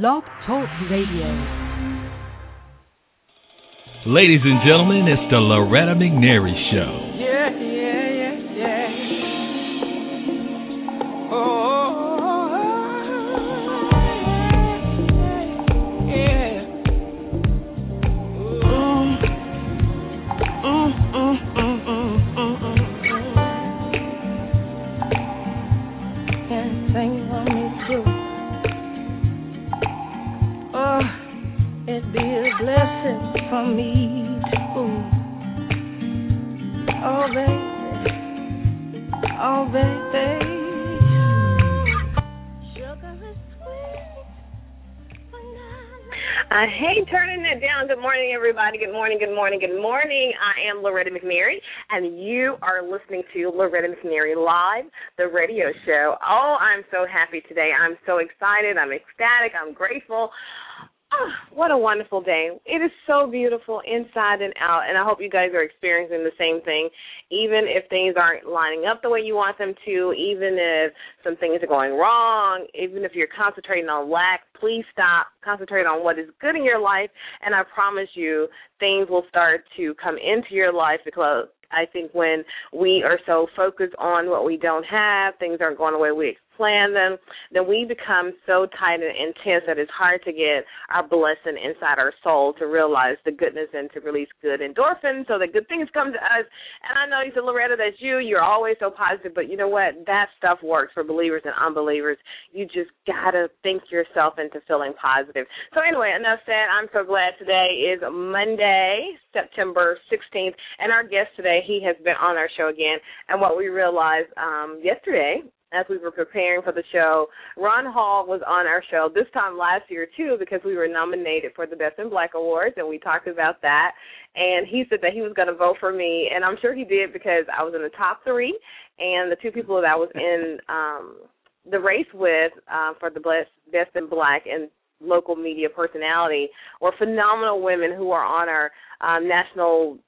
Blog Talk Radio. Ladies and gentlemen, it's the Loretta McNary Show. Uh, I hate turning it down. Good morning, everybody. Good morning, good morning, good morning. I am Loretta McNary, and you are listening to Loretta McNary Live, the radio show. Oh, I'm so happy today. I'm so excited. I'm ecstatic. I'm grateful. Oh, what a wonderful day. It is so beautiful inside and out, and I hope you guys are experiencing the same thing, even if things aren't lining up the way you want them to, even if some things are going wrong, even if you're concentrating on lack, please stop. Concentrate on what is good in your life, and I promise you, things will start to come into your life because I think when we are so focused on what we don't have, things aren't going the way we plan them, then we become so tight and intense that it's hard to get our blessing inside our soul to realize the goodness and to release good endorphins so that good things come to us. And I know you said, Loretta, that's you. You're always so positive, but you know what? That stuff works for believers and unbelievers. You just got to think yourself into feeling positive. So, anyway, enough said. I'm so glad today is Monday, September 16th, and our guest today, he has been on our show again. And what we realized um, yesterday as we were preparing for the show. Ron Hall was on our show this time last year too because we were nominated for the Best in Black Awards and we talked about that. And he said that he was going to vote for me, and I'm sure he did because I was in the top three, and the two people that I was in um the race with uh, for the Best Best in Black and local media personality were phenomenal women who are on our um, national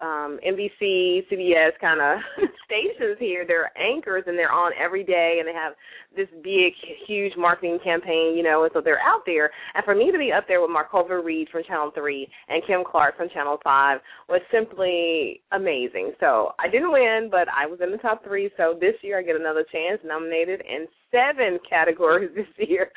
um NBC, CBS kind of stations here. They're anchors and they're on every day and they have this big, huge marketing campaign, you know, and so they're out there. And for me to be up there with Markova Reed from Channel 3 and Kim Clark from Channel 5 was simply amazing. So I didn't win, but I was in the top three. So this year I get another chance, nominated in seven categories this year.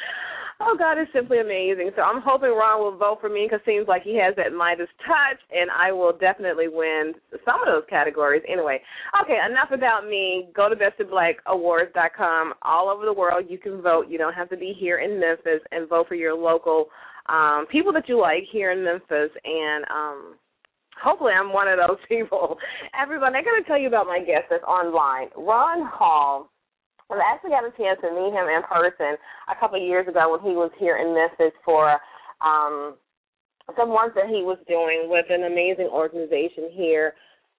Oh God, is simply amazing. So I'm hoping Ron will vote for me because it seems like he has that Midas touch, and I will definitely win some of those categories. Anyway, okay, enough about me. Go to bestofblackawards.com. All over the world, you can vote. You don't have to be here in Memphis, and vote for your local um, people that you like here in Memphis. And um, hopefully, I'm one of those people. Everybody, I got to tell you about my guest that's online, Ron Hall. I actually got a chance to meet him in person a couple of years ago when he was here in Memphis for um, some work that he was doing with an amazing organization here,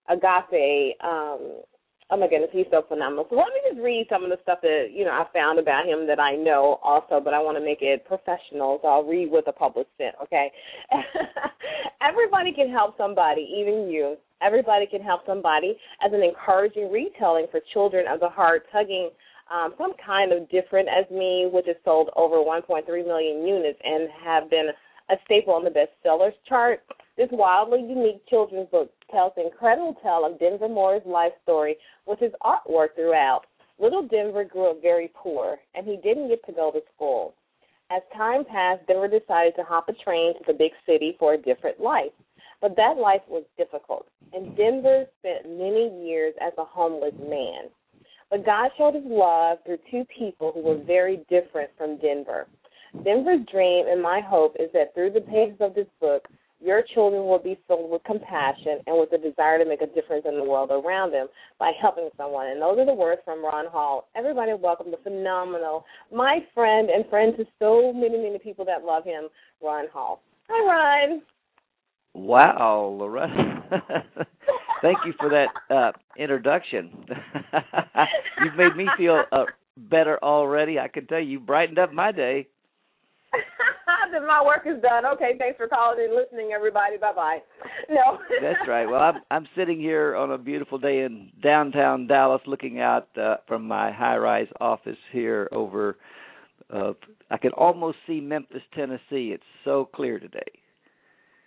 Agape. Um, oh my goodness, he's so phenomenal. So let me just read some of the stuff that you know I found about him that I know also, but I want to make it professional, so I'll read with a public sent. Okay, everybody can help somebody, even you. Everybody can help somebody as an encouraging retelling for children of the heart, tugging um, same kind of different as me, which has sold over 1.3 million units and have been a staple on the bestsellers chart. This wildly unique children's book tells the incredible tale of Denver Moore's life story with his artwork throughout. Little Denver grew up very poor, and he didn't get to go to school. As time passed, Denver decided to hop a train to the big city for a different life. But that life was difficult, and Denver spent many years as a homeless man. But God showed his love through two people who were very different from Denver. Denver's dream and my hope is that through the pages of this book, your children will be filled with compassion and with a desire to make a difference in the world around them by helping someone. And those are the words from Ron Hall. Everybody welcome the phenomenal, my friend and friend to so many, many people that love him, Ron Hall. Hi, Ron. Wow, Loretta. Thank you for that uh, introduction. You've made me feel uh, better already. I can tell you, you brightened up my day. then my work is done. Okay, thanks for calling and listening, everybody. Bye bye. No. That's right. Well, I'm I'm sitting here on a beautiful day in downtown Dallas, looking out uh, from my high-rise office here over of I can almost see Memphis, Tennessee. It's so clear today.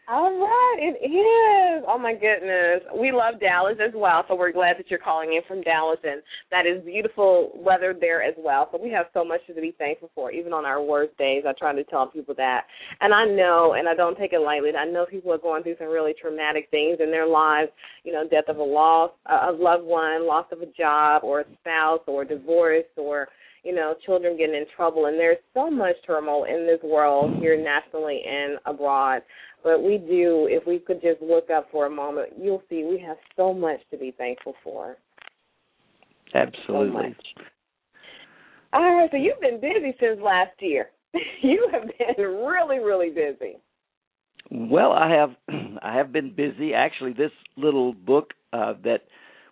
All right, it is. Oh my goodness, we love Dallas as well. So we're glad that you're calling in from Dallas, and that is beautiful weather there as well. So we have so much to be thankful for, even on our worst days. I try to tell people that, and I know, and I don't take it lightly. I know people are going through some really traumatic things in their lives. You know, death of a loss, a loved one, loss of a job, or a spouse, or divorce, or you know, children getting in trouble. And there's so much turmoil in this world here nationally and abroad. But we do, if we could just look up for a moment, you'll see we have so much to be thankful for. Absolutely. So All right, so you've been busy since last year. you have been really, really busy. Well, I have I have been busy. Actually, this little book uh, that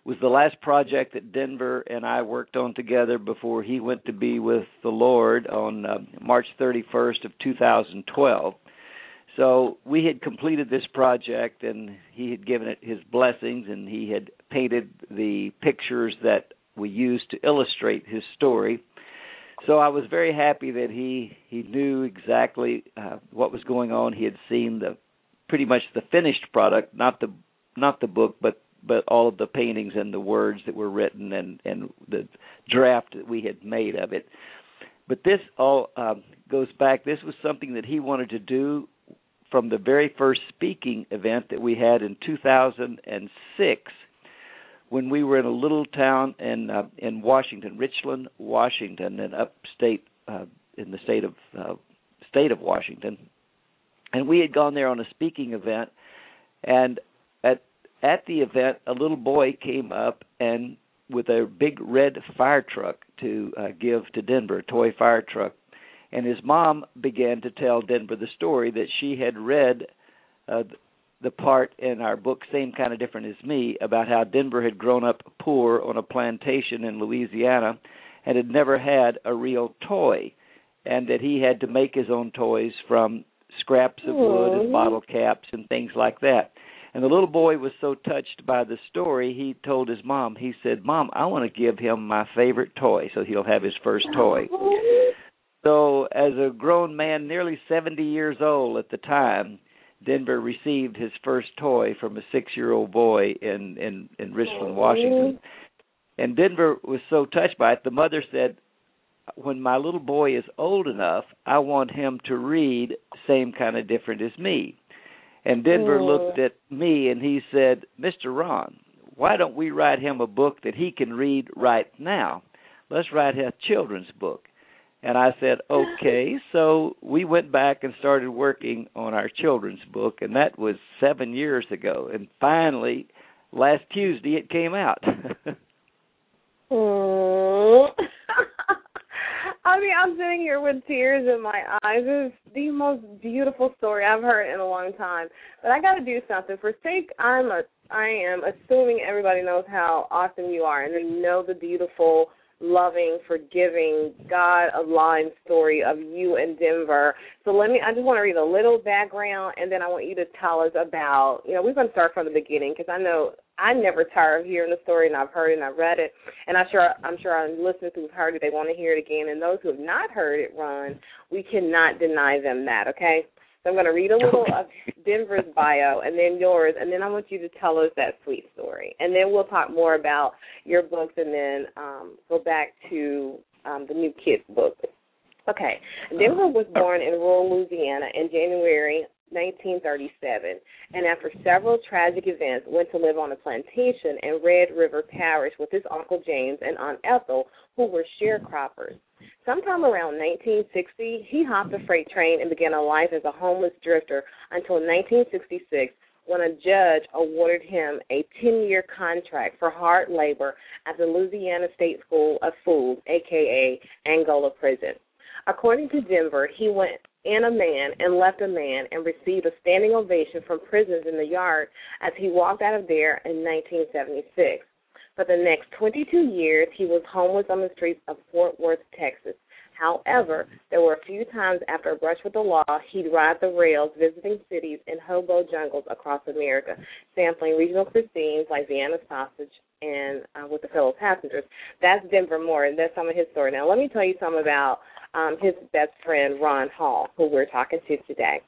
was the last project that Denver and I worked on together before he went to be with the Lord on uh, March 31st of 2012. So we had completed this project, and he had given it his blessings, and he had painted the pictures that we used to illustrate his story. So I was very happy that he he knew exactly uh, what was going on. He had seen the pretty much the finished product, not the not the book, but but all of the paintings and the words that were written and and the draft that we had made of it. But this all um, goes back. This was something that he wanted to do from the very first speaking event that we had in 2006 when we were in a little town in uh, in Washington, Richland, Washington, in upstate uh, in the state of uh, state of Washington, and we had gone there on a speaking event, and at at the event, a little boy came up and with a big red fire truck to uh, give to Denver, a toy fire truck, and his mom began to tell Denver the story that she had read uh, the part in our book same kind of different as me about how Denver had grown up poor on a plantation in Louisiana and had never had a real toy and that he had to make his own toys from scraps of wood and bottle caps and things like that. And the little boy was so touched by the story, he told his mom, he said, "Mom, I want to give him my favorite toy so he'll have his first toy." So, as a grown man, nearly 70 years old at the time, Denver received his first toy from a six-year-old boy in in in Richland, Washington. And Denver was so touched by it. The mother said, "When my little boy is old enough, I want him to read same kind of different as me." And Denver looked at me and he said, "Mr. Ron, why don't we write him a book that he can read right now? Let's write a children's book." And I said, okay. So we went back and started working on our children's book, and that was seven years ago. And finally, last Tuesday, it came out. oh. I mean, I'm sitting here with tears in my eyes. It's the most beautiful story I've heard in a long time. But I got to do something. For sake, I'm a, I am assuming everybody knows how awesome you are, and they know the beautiful loving, forgiving, God aligned story of you and Denver. So let me, I just want to read a little background and then I want you to tell us about, you know, we're going to start from the beginning because I know I never tire of hearing the story and I've heard it and I've read it. And I'm sure, I'm sure our listeners who've heard it, they want to hear it again. And those who have not heard it run, we cannot deny them that, okay? So I'm going to read a little of Denver's bio and then yours, and then I want you to tell us that sweet story. And then we'll talk more about your books and then um, go back to um, the new kids book. Okay. Denver was born in rural Louisiana in January 1937, and after several tragic events, went to live on a plantation in Red River Parish with his Uncle James and Aunt Ethel, who were sharecroppers. Sometime around 1960, he hopped a freight train and began a life as a homeless drifter until 1966 when a judge awarded him a 10 year contract for hard labor at the Louisiana State School of Fools, aka Angola Prison. According to Denver, he went in a man and left a man and received a standing ovation from prisoners in the yard as he walked out of there in 1976. For the next 22 years, he was homeless on the streets of Fort Worth, Texas. However, there were a few times after a brush with the law, he'd ride the rails visiting cities in hobo jungles across America, sampling regional cuisines like Vienna sausage and uh, with the fellow passengers. That's Denver Moore, and that's some of his story. Now, let me tell you something about um, his best friend Ron Hall, who we're talking to today.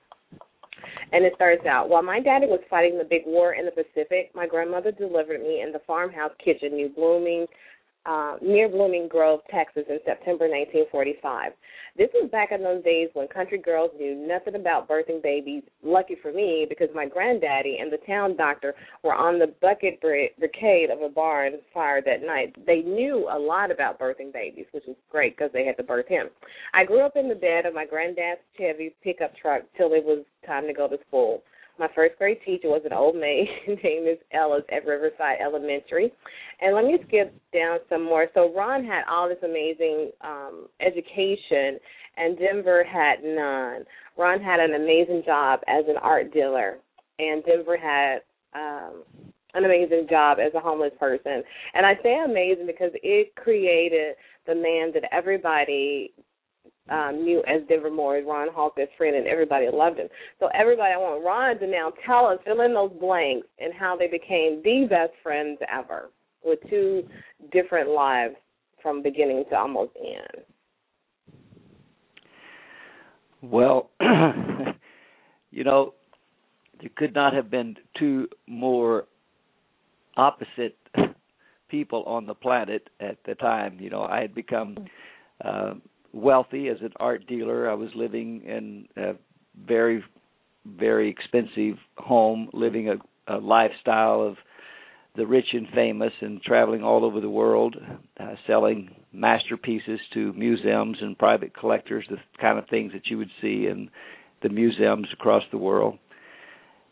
And it starts out While my daddy was fighting the big war in the Pacific, my grandmother delivered me in the farmhouse kitchen new Blooming, uh, near Blooming Grove, Texas, in September 1945. This was back in those days when country girls knew nothing about birthing babies. Lucky for me, because my granddaddy and the town doctor were on the bucket brigade of a barn fire that night. They knew a lot about birthing babies, which was great because they had to birth him. I grew up in the bed of my granddad's Chevy pickup truck till it was time to go to school. My first grade teacher was an old maid named Miss Ellis at Riverside Elementary. And let me skip down some more. So Ron had all this amazing um, education, and Denver had none. Ron had an amazing job as an art dealer, and Denver had um, an amazing job as a homeless person. And I say amazing because it created the man that everybody um, knew as Denver Moore's, Ron Hall's best friend, and everybody loved him. So everybody, I want Ron to now tell us, fill in those blanks, and how they became the best friends ever, with two different lives from beginning to almost end. Well, you know, there could not have been two more opposite people on the planet at the time. You know, I had become uh, wealthy as an art dealer. I was living in a very, very expensive home, living a, a lifestyle of the rich and famous, and traveling all over the world, uh, selling masterpieces to museums and private collectors, the kind of things that you would see in the museums across the world.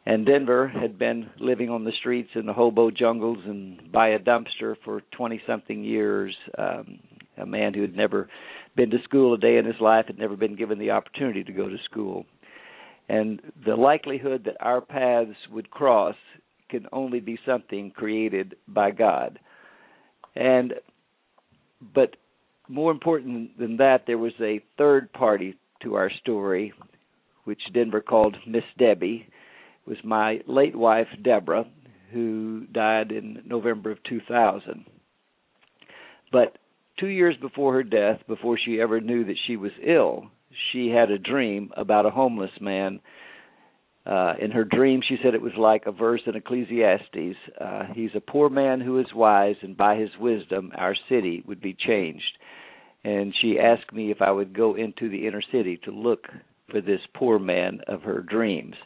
And Denver had been living on the streets in the hobo jungles and by a dumpster for 20 something years. Um, a man who had never been to school a day in his life, had never been given the opportunity to go to school. And the likelihood that our paths would cross can only be something created by God. And but more important than that, there was a third party to our story, which Denver called Miss Debbie. It was my late wife Deborah, who died in November of 2000. But two years before her death, before she ever knew that she was ill, she had a dream about a homeless man. Uh, in her dream, she said it was like a verse in Ecclesiastes. Uh, He's a poor man who is wise, and by his wisdom, our city would be changed. And she asked me if I would go into the inner city to look for this poor man of her dreams.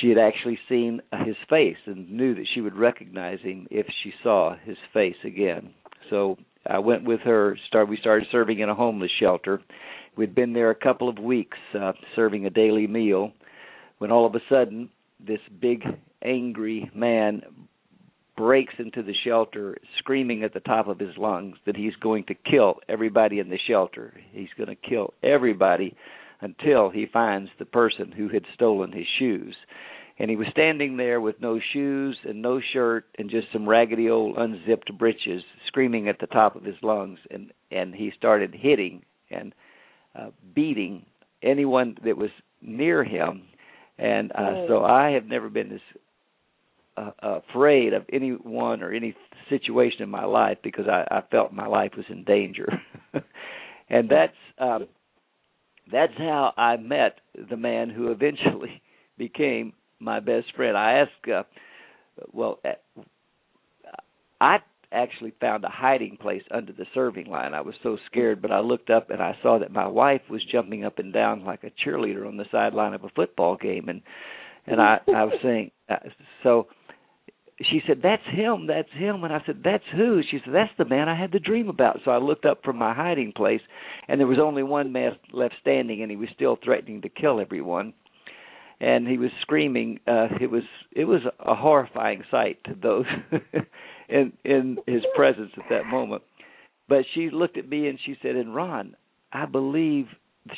She had actually seen his face and knew that she would recognize him if she saw his face again. So I went with her. Start we started serving in a homeless shelter. We'd been there a couple of weeks, uh, serving a daily meal, when all of a sudden this big angry man breaks into the shelter screaming at the top of his lungs that he's going to kill everybody in the shelter. He's going to kill everybody until he finds the person who had stolen his shoes and he was standing there with no shoes and no shirt and just some raggedy old unzipped breeches screaming at the top of his lungs and and he started hitting and uh, beating anyone that was near him and uh, oh. so I have never been as uh, afraid of anyone or any situation in my life because I, I felt my life was in danger and that's um that's how I met the man who eventually became my best friend. I asked, uh, well, uh, I actually found a hiding place under the serving line. I was so scared, but I looked up and I saw that my wife was jumping up and down like a cheerleader on the sideline of a football game, and and I I was saying, uh, so she said, "That's him, that's him," and I said, "That's who?" She said, "That's the man I had the dream about." So I looked up from my hiding place, and there was only one man left standing, and he was still threatening to kill everyone and he was screaming uh it was it was a horrifying sight to those in in his presence at that moment. But she looked at me and she said and ron i believe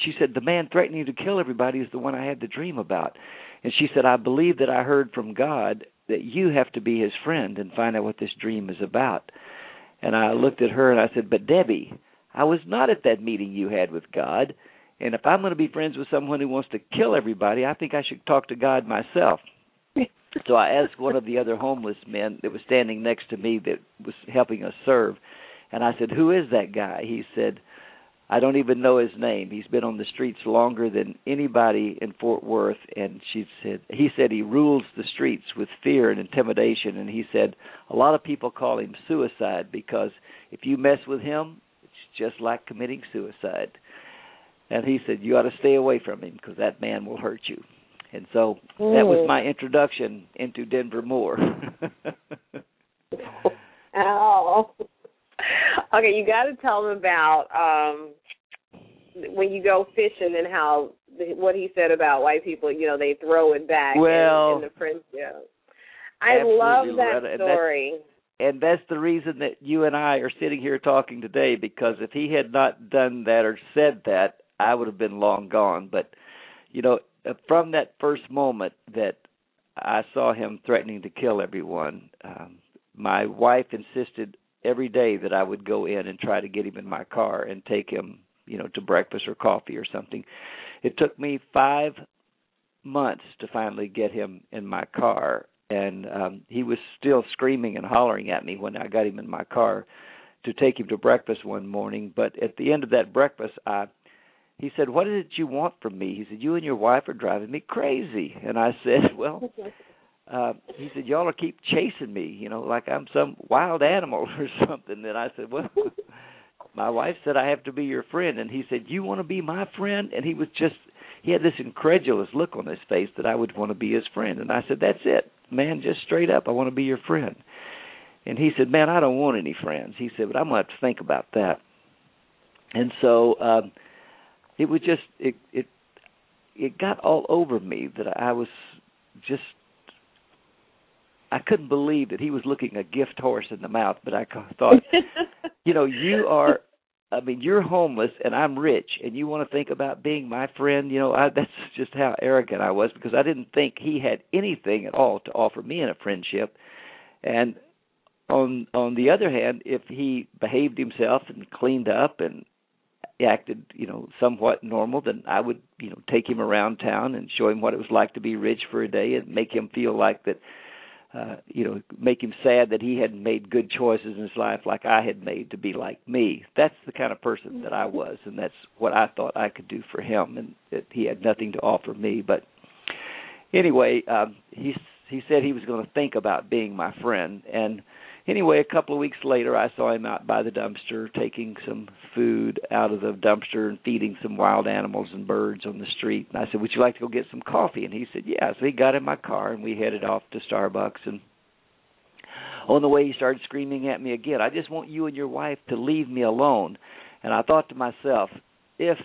she said the man threatening to kill everybody is the one i had the dream about. And she said i believe that i heard from god that you have to be his friend and find out what this dream is about. And i looked at her and i said but debbie i was not at that meeting you had with god. And if I'm going to be friends with someone who wants to kill everybody, I think I should talk to God myself. So I asked one of the other homeless men that was standing next to me that was helping us serve, and I said, "Who is that guy?" He said, I don't even know his name. He's been on the streets longer than anybody in Fort Worth and she said he said he rules the streets with fear and intimidation and he said a lot of people call him suicide because if you mess with him it's just like committing suicide. And he said you ought to stay away from him because that man will hurt you. And so mm. that was mm. my introduction into Denver Moore. oh. Okay, you got to tell them about um when you go fishing and how what he said about white people. You know, they throw it back. Well, in, in the friendship. I love that right. story. And and that's the reason that you and I are sitting here talking today. Because if he had not done that or said that, I would have been long gone. But you know, from that first moment that I saw him threatening to kill everyone, um, my wife insisted every day that I would go in and try to get him in my car and take him, you know, to breakfast or coffee or something. It took me 5 months to finally get him in my car and um he was still screaming and hollering at me when I got him in my car to take him to breakfast one morning, but at the end of that breakfast I he said, "What is it you want from me?" He said, "You and your wife are driving me crazy." And I said, "Well, uh, he said, "Y'all are keep chasing me, you know, like I'm some wild animal or something." And I said, "Well, my wife said I have to be your friend." And he said, "You want to be my friend?" And he was just he had this incredulous look on his face that I would want to be his friend. And I said, "That's it, man, just straight up, I want to be your friend." And he said, "Man, I don't want any friends." He said, "But I'm going to have to think about that." And so um it was just it it it got all over me that I was just I couldn't believe that he was looking a gift horse in the mouth, but I thought, you know, you are I mean, you're homeless and I'm rich and you want to think about being my friend, you know, I that's just how arrogant I was because I didn't think he had anything at all to offer me in a friendship. And on on the other hand, if he behaved himself and cleaned up and acted, you know, somewhat normal, then I would, you know, take him around town and show him what it was like to be rich for a day and make him feel like that uh, you know, make him sad that he hadn't made good choices in his life like I had made to be like me. That's the kind of person that I was, and that's what I thought I could do for him, and that he had nothing to offer me. But anyway, um, he he said he was going to think about being my friend, and anyway, a couple of weeks later, I saw him out by the dumpster taking some food out of the dumpster and feeding some wild animals and birds on the street. And I said, "Would you like to go get some coffee?" And he said, "Yeah." So he got in my car and we headed off to Starbucks. And on the way, he started screaming at me again. I just want you and your wife to leave me alone. And I thought to myself, if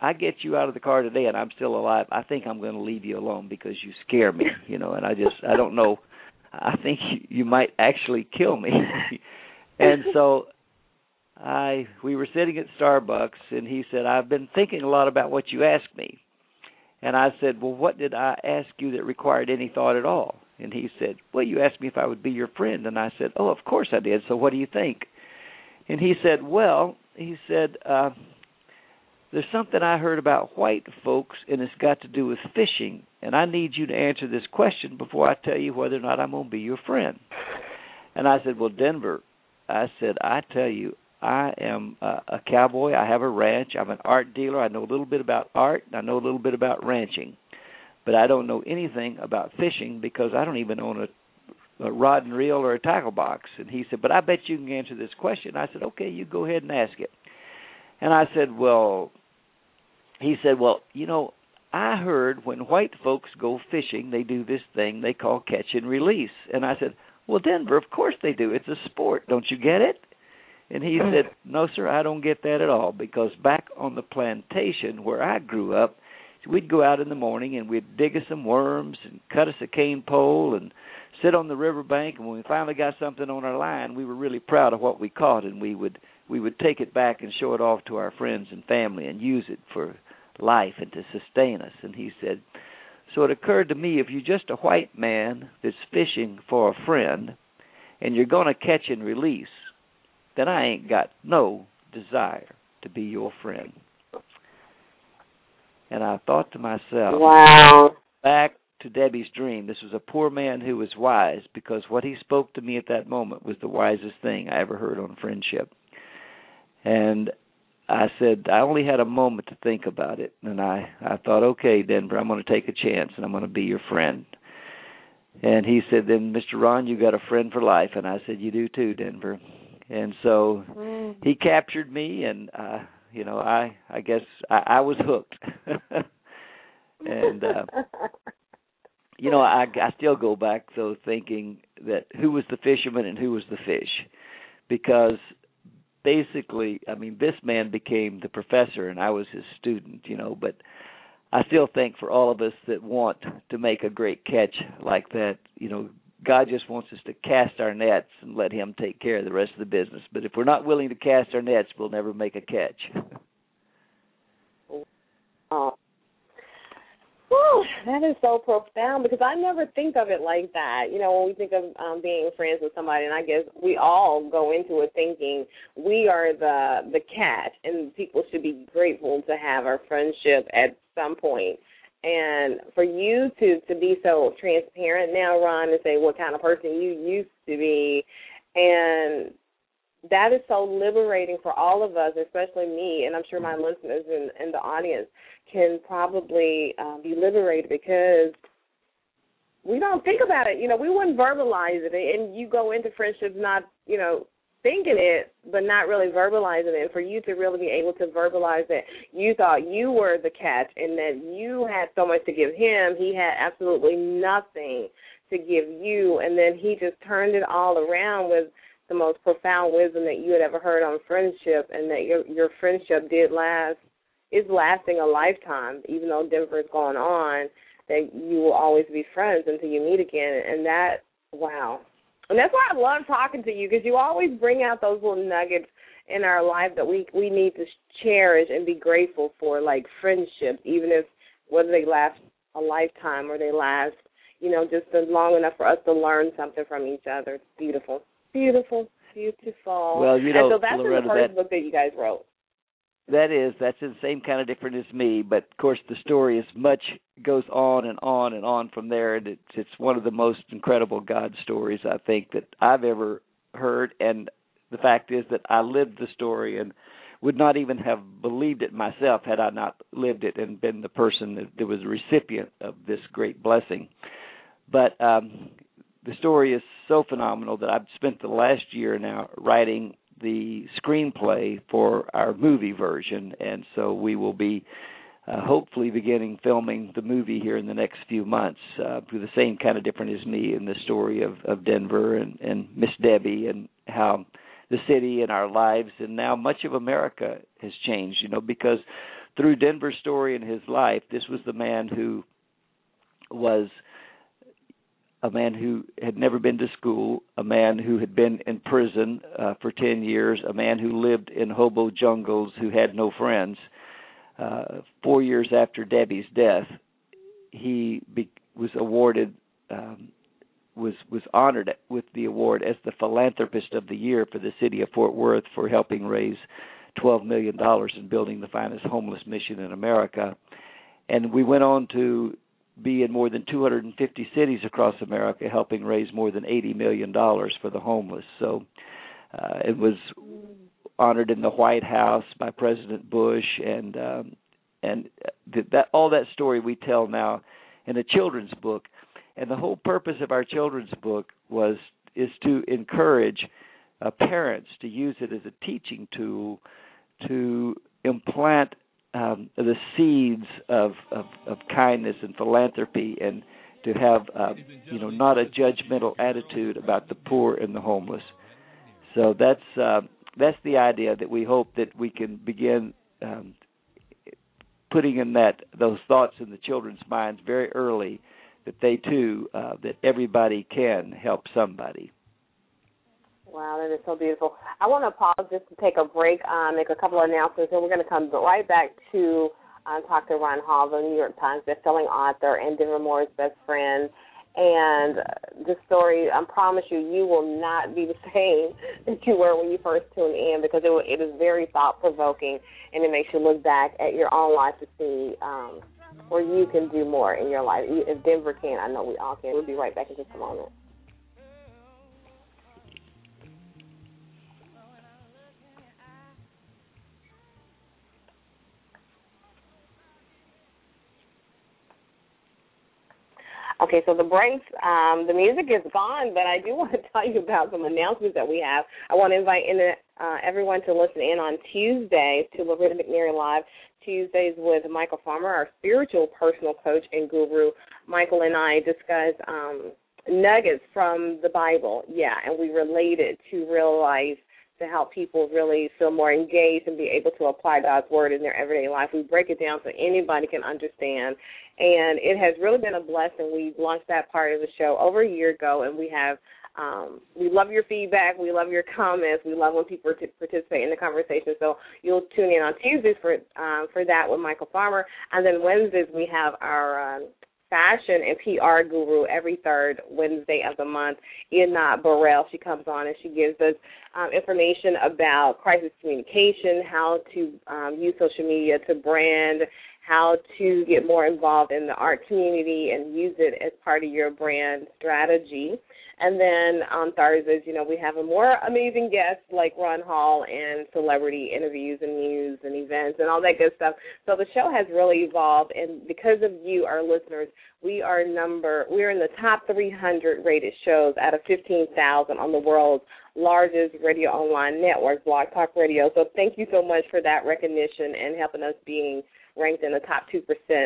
I get you out of the car today and I'm still alive, I think I'm going to leave you alone because you scare me, you know. And I just I don't know I think you might actually kill me. and so I we were sitting at Starbucks and he said, I've been thinking a lot about what you asked me. And I said, Well, what did I ask you that required any thought at all? And he said, Well, you asked me if I would be your friend. And I said, Oh, of course I did. So what do you think? And he said, Well, he said, uh, there's something I heard about white folks, and it's got to do with fishing. And I need you to answer this question before I tell you whether or not I'm going to be your friend. And I said, Well, Denver, I said, I tell you, I am a, a cowboy. I have a ranch. I'm an art dealer. I know a little bit about art, and I know a little bit about ranching. But I don't know anything about fishing because I don't even own a, a rod and reel or a tackle box. And he said, But I bet you can answer this question. I said, Okay, you go ahead and ask it. And I said, Well, he said, Well, you know, I heard when white folks go fishing, they do this thing they call catch and release. And I said, Well, Denver, of course they do. It's a sport. Don't you get it? And he said, No, sir, I don't get that at all. Because back on the plantation where I grew up, we'd go out in the morning and we'd dig us some worms and cut us a cane pole and sit on the river bank and when we finally got something on our line we were really proud of what we caught and we would we would take it back and show it off to our friends and family and use it for life and to sustain us. And he said, So it occurred to me if you're just a white man that's fishing for a friend and you're going to catch and release, then I ain't got no desire to be your friend. And I thought to myself, Wow. Back to Debbie's dream. This was a poor man who was wise because what he spoke to me at that moment was the wisest thing I ever heard on friendship. And I said I only had a moment to think about it, and I I thought, okay, Denver, I'm going to take a chance, and I'm going to be your friend. And he said, then Mr. Ron, you got a friend for life, and I said, you do too, Denver. And so Mm. he captured me, and uh, you know, I I guess I, I was hooked. and uh, you know, I I still go back though thinking that who was the fisherman and who was the fish, because basically, I mean, this man became the professor and I was his student, you know, but I still think for all of us that want to make a great catch like that, you know, God just wants us to cast our nets and let him take care of the rest of the business. But if we're not willing to cast our nets, we'll never make a catch. Oh. Whew, that is so profound because I never think of it like that. You know, when we think of um being friends with somebody, and I guess we all go into it thinking we are the the catch, and people should be grateful to have our friendship at some point. And for you to to be so transparent now, Ron, and say what kind of person you used to be, and that is so liberating for all of us, especially me, and I'm sure my listeners and, and the audience can probably um, be liberated because we don't think about it. You know, we wouldn't verbalize it, and you go into friendships not, you know, thinking it, but not really verbalizing it. And for you to really be able to verbalize that you thought you were the catch and that you had so much to give him, he had absolutely nothing to give you, and then he just turned it all around with the most profound wisdom that you had ever heard on friendship, and that your your friendship did last is lasting a lifetime, even though Denver is going on. That you will always be friends until you meet again, and that wow, and that's why I love talking to you because you always bring out those little nuggets in our life that we we need to cherish and be grateful for, like friendships, even if whether they last a lifetime or they last, you know, just long enough for us to learn something from each other. It's beautiful. Beautiful, beautiful. Well, you know, and so that's Loretta, in the first that- book that you guys wrote. That is, that's the same kind of different as me, but of course the story is much goes on and on and on from there, and it's it's one of the most incredible God stories I think that I've ever heard. And the fact is that I lived the story and would not even have believed it myself had I not lived it and been the person that, that was the recipient of this great blessing. But um, the story is so phenomenal that I've spent the last year now writing the screenplay for our movie version, and so we will be uh, hopefully beginning filming the movie here in the next few months uh, the same kind of different as me in the story of, of Denver and, and Miss Debbie and how the city and our lives and now much of America has changed, you know, because through Denver's story and his life, this was the man who was a man who had never been to school, a man who had been in prison uh, for 10 years, a man who lived in hobo jungles who had no friends. Uh, four years after Debbie's death, he be- was awarded, um, was was honored with the award as the philanthropist of the year for the city of Fort Worth for helping raise 12 million dollars in building the finest homeless mission in America. And we went on to be in more than 250 cities across America, helping raise more than 80 million dollars for the homeless. So uh, it was honored in the White House by President Bush, and um, and that all that story we tell now in a children's book. And the whole purpose of our children's book was is to encourage uh, parents to use it as a teaching tool to implant um, the seeds of, of, of kindness and philanthropy and to have uh, you know not a judgmental attitude about the poor and the homeless. So that's uh, that's the idea that we hope that we can begin um, putting in that those thoughts in the children's minds very early that they too uh, that everybody can help somebody. Wow, that is so beautiful. I want to pause just to take a break, uh, make a couple of announcements, and we're going to come right back to uh, talk to Ron Hall, the New York Times bestselling author and Denver Moore's best friend. And uh, this story, I promise you, you will not be the same that you were when you first tuned in because it, it is very thought provoking and it makes you look back at your own life to see um, where you can do more in your life. If Denver can, I know we all can. We'll be right back in just a moment. Okay, so the breaks, um, the music is gone, but I do want to tell you about some announcements that we have. I want to invite in, uh, everyone to listen in on Tuesdays to Loretta McNary Live. Tuesdays with Michael Farmer, our spiritual personal coach and guru. Michael and I discuss um, nuggets from the Bible, yeah, and we relate it to real life to help people really feel more engaged and be able to apply God's word in their everyday life. We break it down so anybody can understand. And it has really been a blessing. We launched that part of the show over a year ago, and we have um, we love your feedback. We love your comments. We love when people participate in the conversation. So you'll tune in on Tuesdays for um, for that with Michael Farmer, and then Wednesdays we have our um, fashion and PR guru every third Wednesday of the month. Ina Burrell, she comes on and she gives us um, information about crisis communication, how to um, use social media to brand, how to get more involved in the art community and use it as part of your brand strategy. And then on Thursdays, you know, we have a more amazing guest like Ron Hall and celebrity interviews and news and events and all that good stuff. So the show has really evolved, and because of you, our listeners, we are number we're in the top 300 rated shows out of 15,000 on the world's largest radio online network, Blog Talk Radio. So thank you so much for that recognition and helping us being ranked in the top 2%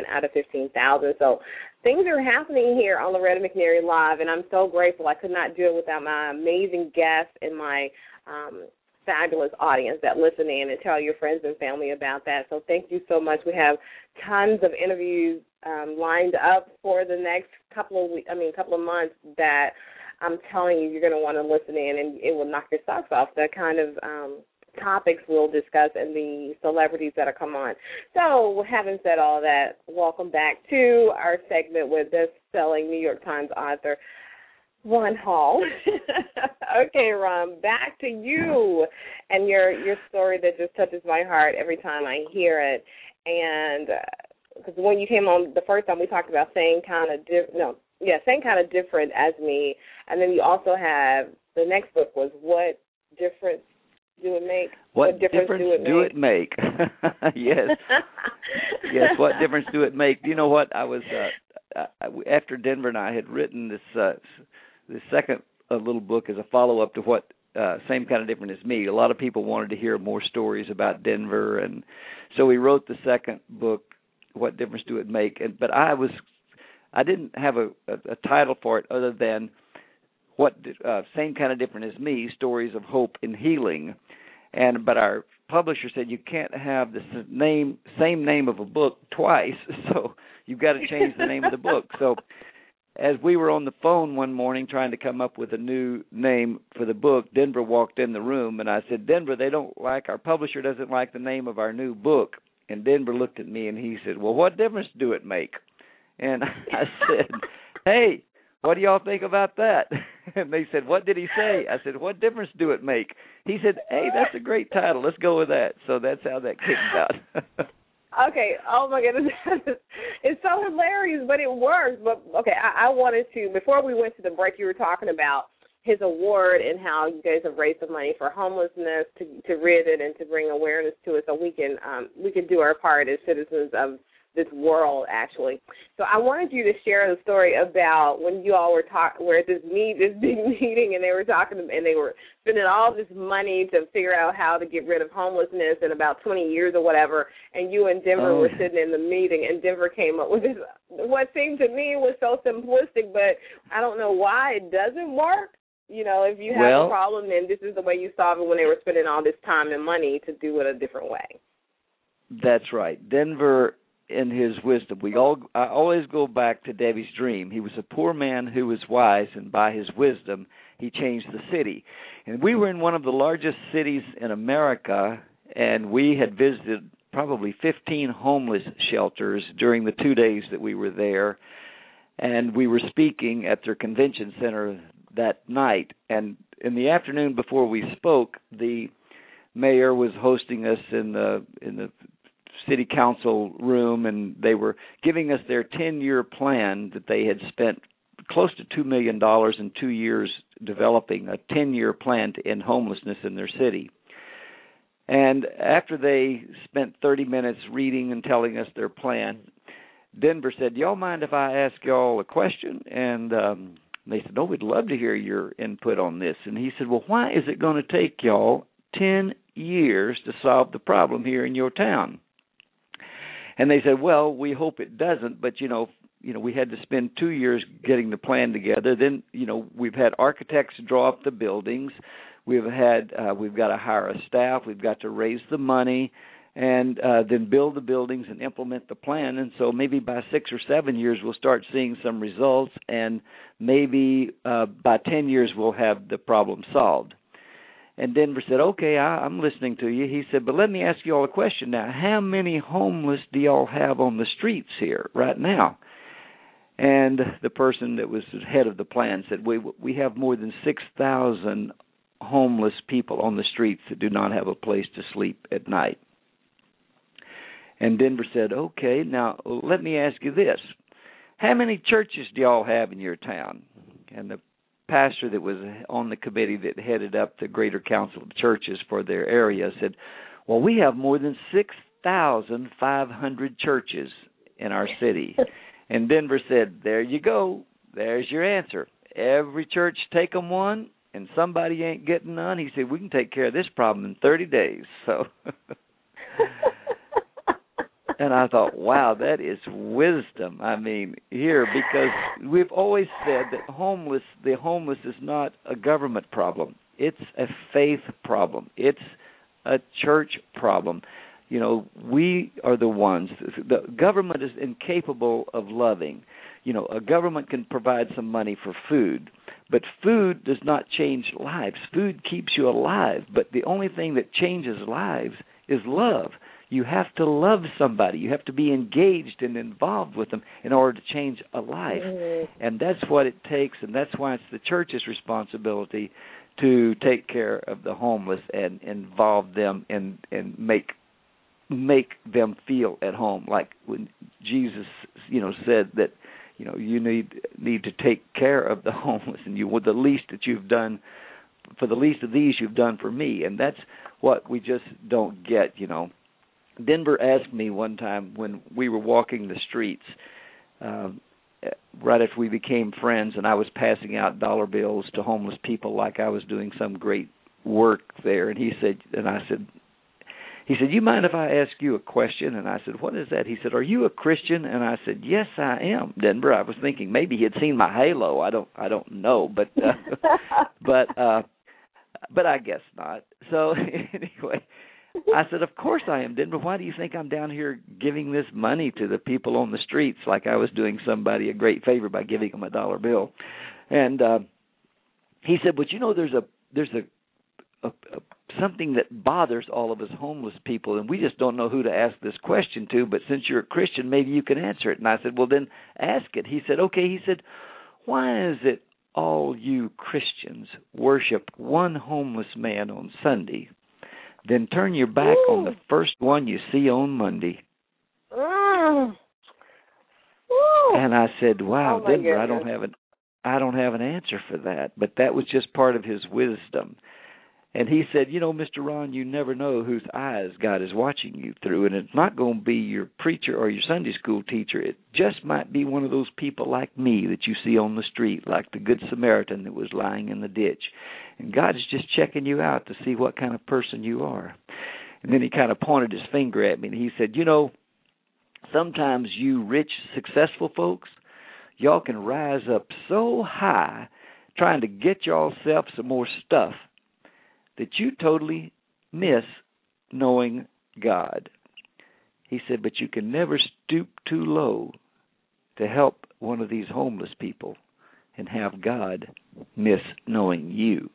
out of 15,000. So things are happening here on Loretta McNary Live, and I'm so grateful. I could not do it without my amazing guests and my um, fabulous audience that listen in and tell your friends and family about that. So thank you so much. We have tons of interviews um, lined up for the next couple of weeks, I mean, couple of months that I'm telling you, you're going to want to listen in and it will knock your socks off. The kind of um, topics we'll discuss and the celebrities that are come on. So, having said all that, welcome back to our segment with best-selling New York Times author Ron Hall. okay, Ron, back to you and your your story that just touches my heart every time I hear it. And because uh, when you came on the first time, we talked about same kind of di- no, yeah, same kind of different as me. And then you also have the next book was what difference do it make? What, what difference, difference, do it make? Do it make? yes, yes. What difference do it make? You know what? I was uh, after Denver and I had written this uh, this second uh, little book as a follow up to what uh, same kind of different as me. A lot of people wanted to hear more stories about Denver, and so we wrote the second book. What difference do it make? And but I was, I didn't have a, a, a title for it other than what uh, same kind of different as me stories of hope and healing. And but our publisher said you can't have the name same name of a book twice so you've got to change the name of the book. So as we were on the phone one morning trying to come up with a new name for the book denver walked in the room and i said denver they don't like our publisher doesn't like the name of our new book. And denver looked at me and he said well what difference do it make? And i said hey what do y'all think about that? And they said, What did he say? I said, What difference do it make? He said, Hey, that's a great title. Let's go with that. So that's how that came out. okay. Oh my goodness, it's so hilarious, but it works. But okay, I, I wanted to before we went to the break. You were talking about his award and how you guys have raised the money for homelessness to to rid it and to bring awareness to it, so we can um, we can do our part as citizens of this world actually. So I wanted you to share the story about when you all were talking, where this meet, this big meeting, and they were talking, and they were spending all this money to figure out how to get rid of homelessness in about 20 years or whatever. And you and Denver oh. were sitting in the meeting, and Denver came up with this, what seemed to me was so simplistic, but I don't know why it doesn't work. You know, if you have well, a problem, then this is the way you solve it when they were spending all this time and money to do it a different way. That's right. Denver in his wisdom. We all I always go back to Debbie's dream. He was a poor man who was wise, and by his wisdom, he changed the city. And we were in one of the largest cities in America, and we had visited probably 15 homeless shelters during the two days that we were there. And we were speaking at their convention center that night. And in the afternoon before we spoke, the mayor was hosting us in the in the city council room and they were giving us their 10 year plan that they had spent close to 2 million dollars in 2 years developing a 10 year plan to end homelessness in their city. And after they spent 30 minutes reading and telling us their plan, Denver said, "Y'all mind if I ask y'all a question?" And um, they said, "No, we'd love to hear your input on this." And he said, "Well, why is it going to take y'all ten years to solve the problem here in your town?" And they said, "Well, we hope it doesn't, but you know, you know, we had to spend two years getting the plan together. Then, you know, we've had architects draw up the buildings. We've had uh, we've got to hire a staff. We've got to raise the money." and uh, then build the buildings and implement the plan. And so maybe by six or seven years we'll start seeing some results, and maybe uh, by ten years we'll have the problem solved. And Denver said, "Okay, I, I'm listening to you." He said, "But let me ask you all a question now. How many homeless do y'all have on the streets here right now?" And the person that was head of the plan said, "We we have more than six thousand homeless people on the streets that do not have a place to sleep at night." And Denver said, "Okay, now let me ask you this: How many churches do y'all have in your town?" And the pastor that was on the committee that headed up the Greater Council of Churches for their area said, "Well, we have more than six thousand five hundred churches in our city." and Denver said, "There you go. There's your answer. Every church take them one, and somebody ain't getting none." He said, "We can take care of this problem in 30 days." So and I thought, wow, that is wisdom. I mean, here because we've always said that homeless, the homeless is not a government problem. It's a faith problem. It's a church problem. You know, we are the ones. The government is incapable of loving. You know, a government can provide some money for food, but food does not change lives. Food keeps you alive, but the only thing that changes lives is love you have to love somebody. You have to be engaged and involved with them in order to change a life. Mm-hmm. And that's what it takes and that's why it's the church's responsibility to take care of the homeless and involve them and and make make them feel at home like when Jesus you know said that you know you need need to take care of the homeless and you the least that you've done for the least of these you've done for me and that's what we just don't get you know Denver asked me one time when we were walking the streets, um, right after we became friends, and I was passing out dollar bills to homeless people like I was doing some great work there. And he said, and I said, he said, "You mind if I ask you a question?" And I said, "What is that?" He said, "Are you a Christian?" And I said, "Yes, I am." Denver. I was thinking maybe he had seen my halo. I don't. I don't know, but uh, but uh, but I guess not. So anyway, I said, "Of course I am, Then, but Why do you think I'm down here giving this money to the people on the streets like I was doing somebody a great favor by giving them a dollar bill?" And uh, he said, "But you know, there's a there's a, a, a something that bothers all of us homeless people, and we just don't know who to ask this question to. But since you're a Christian, maybe you can answer it." And I said, "Well, then ask it." He said, "Okay." He said, "Why is it all you Christians worship one homeless man on Sunday?" Then turn your back Ooh. on the first one you see on Monday. Mm. And I said, "Wow, Oh, Denver, I don't have an I don't have an answer for that." But that was just part of his wisdom. And he said, "You know, Mr. Ron, you never know whose eyes God is watching you through, and it's not going to be your preacher or your Sunday school teacher. It just might be one of those people like me that you see on the street, like the good Samaritan that was lying in the ditch. And God is just checking you out to see what kind of person you are." And then he kind of pointed his finger at me and he said, "You know, sometimes you rich, successful folks, y'all can rise up so high trying to get yourself some more stuff that you totally miss knowing God. He said, but you can never stoop too low to help one of these homeless people and have God miss knowing you.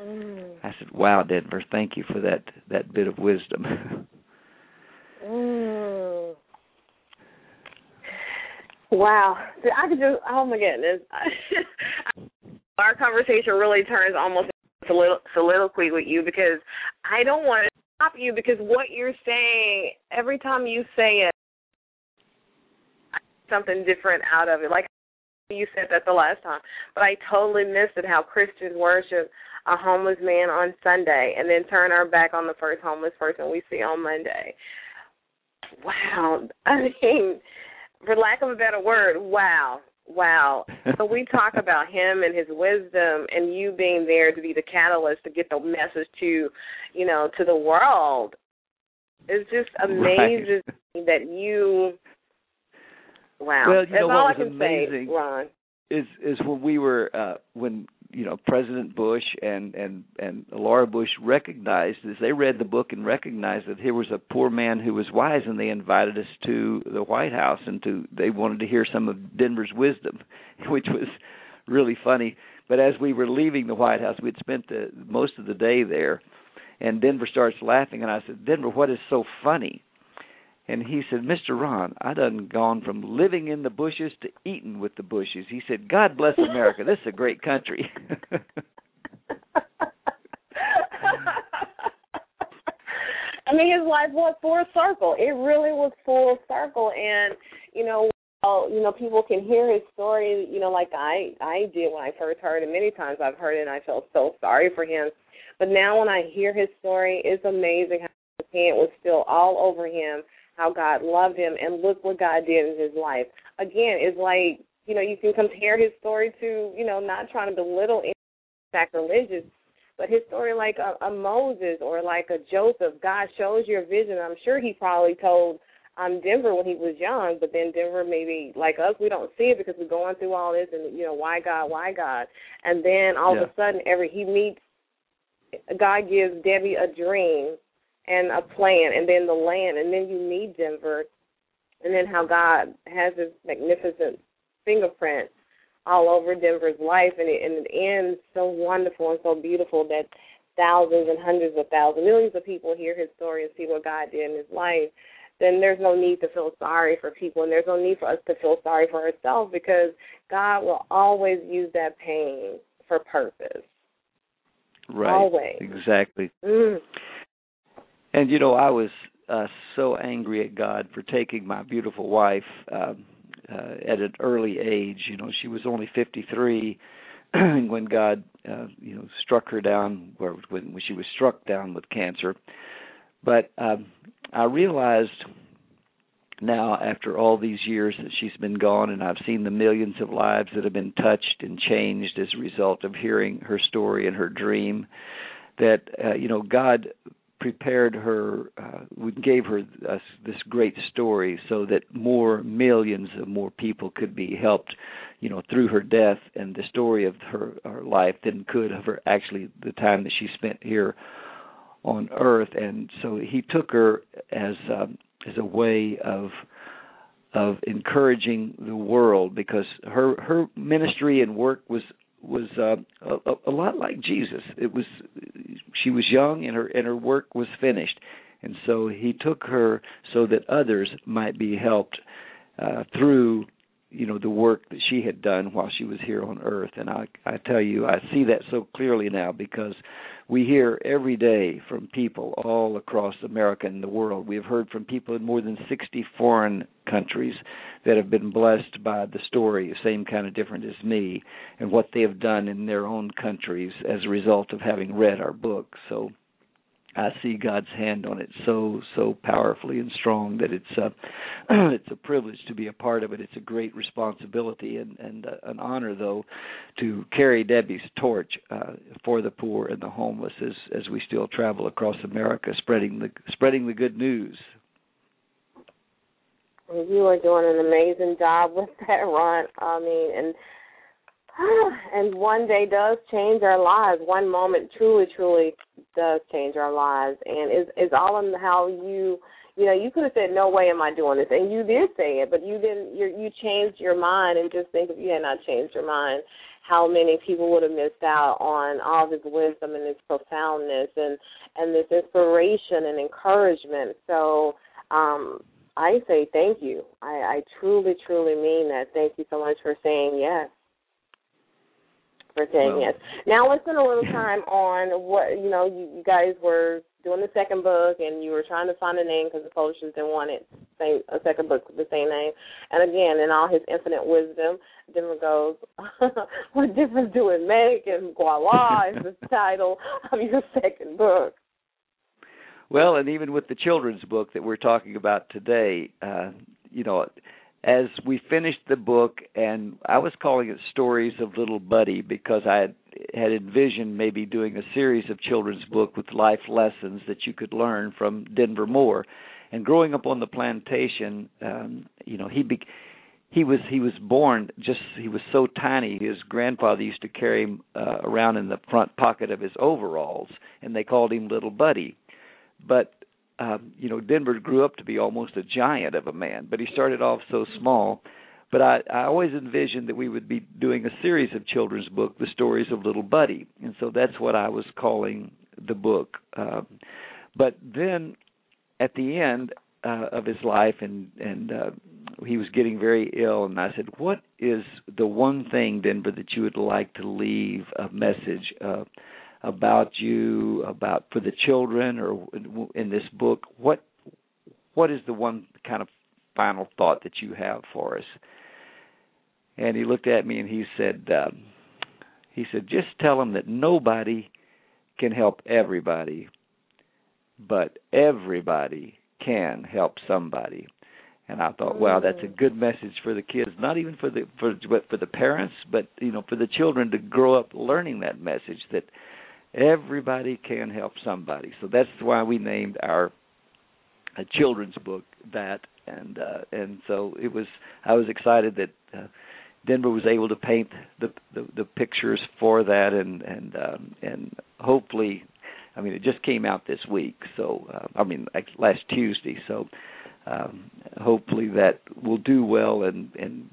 Mm. I said, "Wow, Denver, thank you for that that bit of wisdom." Mm. Wow. I could just, oh my goodness. Our conversation really turns almost solilo- soliloquy with you because I don't want to stop you because what you're saying, every time you say it, something different out of it. Like you said that the last time, but I totally missed it how Christians worship a homeless man on Sunday and then turn our back on the first homeless person we see on Monday. Wow. I mean, for lack of a better word, wow. Wow. So we talk about him and his wisdom and you being there to be the catalyst to get the message to, you know, to the world. It's just amazing right. that you Wow. Well, you That's know all what I was can amazing say, Ron. is is when we were uh when you know President Bush and and and Laura Bush recognized as they read the book and recognized that here was a poor man who was wise, and they invited us to the White House and to they wanted to hear some of Denver's wisdom, which was really funny. But as we were leaving the White House, we'd spent the most of the day there, and Denver starts laughing, and I said, Denver, what is so funny? And he said, Mr. Ron, I done gone from living in the bushes to eating with the bushes. He said, God bless America. This is a great country. I mean, his life was full circle. It really was full circle, and you know, well, you know, people can hear his story. You know, like I I did when I first heard it. Many times I've heard it, and I felt so sorry for him. But now when I hear his story, it's amazing how his hand was still all over him how God loved him, and look what God did in his life. Again, it's like you know you can compare his story to you know not trying to belittle any sacrilegious, but his story like a, a Moses or like a Joseph. God shows your vision. I'm sure he probably told um Denver when he was young, but then Denver maybe like us, we don't see it because we're going through all this and you know why God, why God, and then all yeah. of a sudden every he meets God gives Debbie a dream and a plan and then the land and then you need Denver and then how God has his magnificent fingerprint all over Denver's life and it and it ends so wonderful and so beautiful that thousands and hundreds of thousands, millions of people hear his story and see what God did in his life, then there's no need to feel sorry for people and there's no need for us to feel sorry for ourselves because God will always use that pain for purpose. Right. Always. Exactly. Mm. And you know, I was uh, so angry at God for taking my beautiful wife um, uh, at an early age. You know, she was only 53 when God, uh, you know, struck her down, or when, when she was struck down with cancer. But um, I realized now, after all these years that she's been gone, and I've seen the millions of lives that have been touched and changed as a result of hearing her story and her dream, that uh, you know God prepared her uh, gave her uh, this great story so that more millions of more people could be helped you know through her death and the story of her, her life than could of her actually the time that she spent here on earth. And so he took her as um, as a way of of encouraging the world because her her ministry and work was was uh, a, a lot like Jesus. It was she was young and her and her work was finished, and so he took her so that others might be helped uh, through you know the work that she had done while she was here on earth. And I I tell you I see that so clearly now because we hear every day from people all across America and the world. We have heard from people in more than 60 foreign countries that have been blessed by the story, same kind of different as me, and what they have done in their own countries as a result of having read our book. So I see God's hand on it so so powerfully and strong that it's a it's a privilege to be a part of it. It's a great responsibility and and uh, an honor though to carry Debbie's torch uh, for the poor and the homeless as as we still travel across America spreading the spreading the good news. Well, You are doing an amazing job with that, Ron. I mean, and and one day does change our lives. One moment truly, truly does change our lives, and it's, it's all in how you, you know, you could have said, "No way am I doing this," and you did say it, but you didn't. You you changed your mind, and just think if you had not changed your mind, how many people would have missed out on all this wisdom and this profoundness and and this inspiration and encouragement. So. um I say thank you. I, I truly, truly mean that. Thank you so much for saying yes Well- yes. Now let's spend a little time on what you know. You, you guys were doing the second book, and you were trying to find a name because the publishers didn't want it same a second book with the same name. And again, in all his infinite wisdom, Denver goes, "What difference do it make?" And voila, is the title of your second book. Well, and even with the children's book that we're talking about today, uh, you know, as we finished the book, and I was calling it Stories of Little Buddy because I had, envisioned maybe doing a series of children's book with life lessons that you could learn from Denver Moore. And growing up on the plantation, um, you know, he be, he was he was born just he was so tiny. His grandfather used to carry him uh, around in the front pocket of his overalls, and they called him Little Buddy. But um, you know, Denver grew up to be almost a giant of a man, but he started off so small. But I, I always envisioned that we would be doing a series of children's book, the stories of Little Buddy, and so that's what I was calling the book. Um, but then, at the end uh, of his life, and and uh, he was getting very ill, and I said, "What is the one thing, Denver, that you would like to leave a message?" Uh, about you, about for the children, or in this book? What what is the one kind of final thought that you have for us? And he looked at me and he said, um, he said, just tell them that nobody can help everybody, but everybody can help somebody. And I thought, wow, that's a good message for the kids, not even for the for but for the parents, but you know, for the children to grow up learning that message that Everybody can help somebody. So that's why we named our a children's book that. And uh and so it was I was excited that uh, Denver was able to paint the, the the pictures for that. And and um and hopefully I mean it just came out this week. So uh, I mean like last Tuesday. So um hopefully that will do well. And and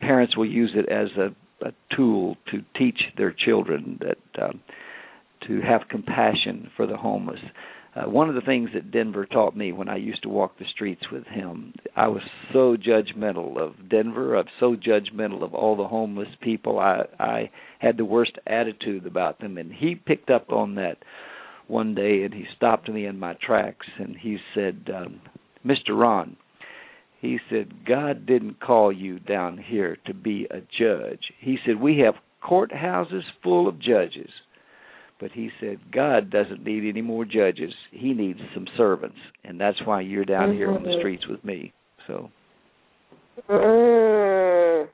parents will use it as a a tool to teach their children that um to have compassion for the homeless. Uh, one of the things that Denver taught me when I used to walk the streets with him, I was so judgmental of Denver. of so judgmental of all the homeless people. I I had the worst attitude about them, and he picked up on that one day, and he stopped me in my tracks, and he said, um, "Mr. Ron." He said, God didn't call you down here to be a judge. He said, We have courthouses full of judges but he said God doesn't need any more judges. He needs some servants, and that's why you're down mm-hmm. here on the mm-hmm. streets with me. So. Mm.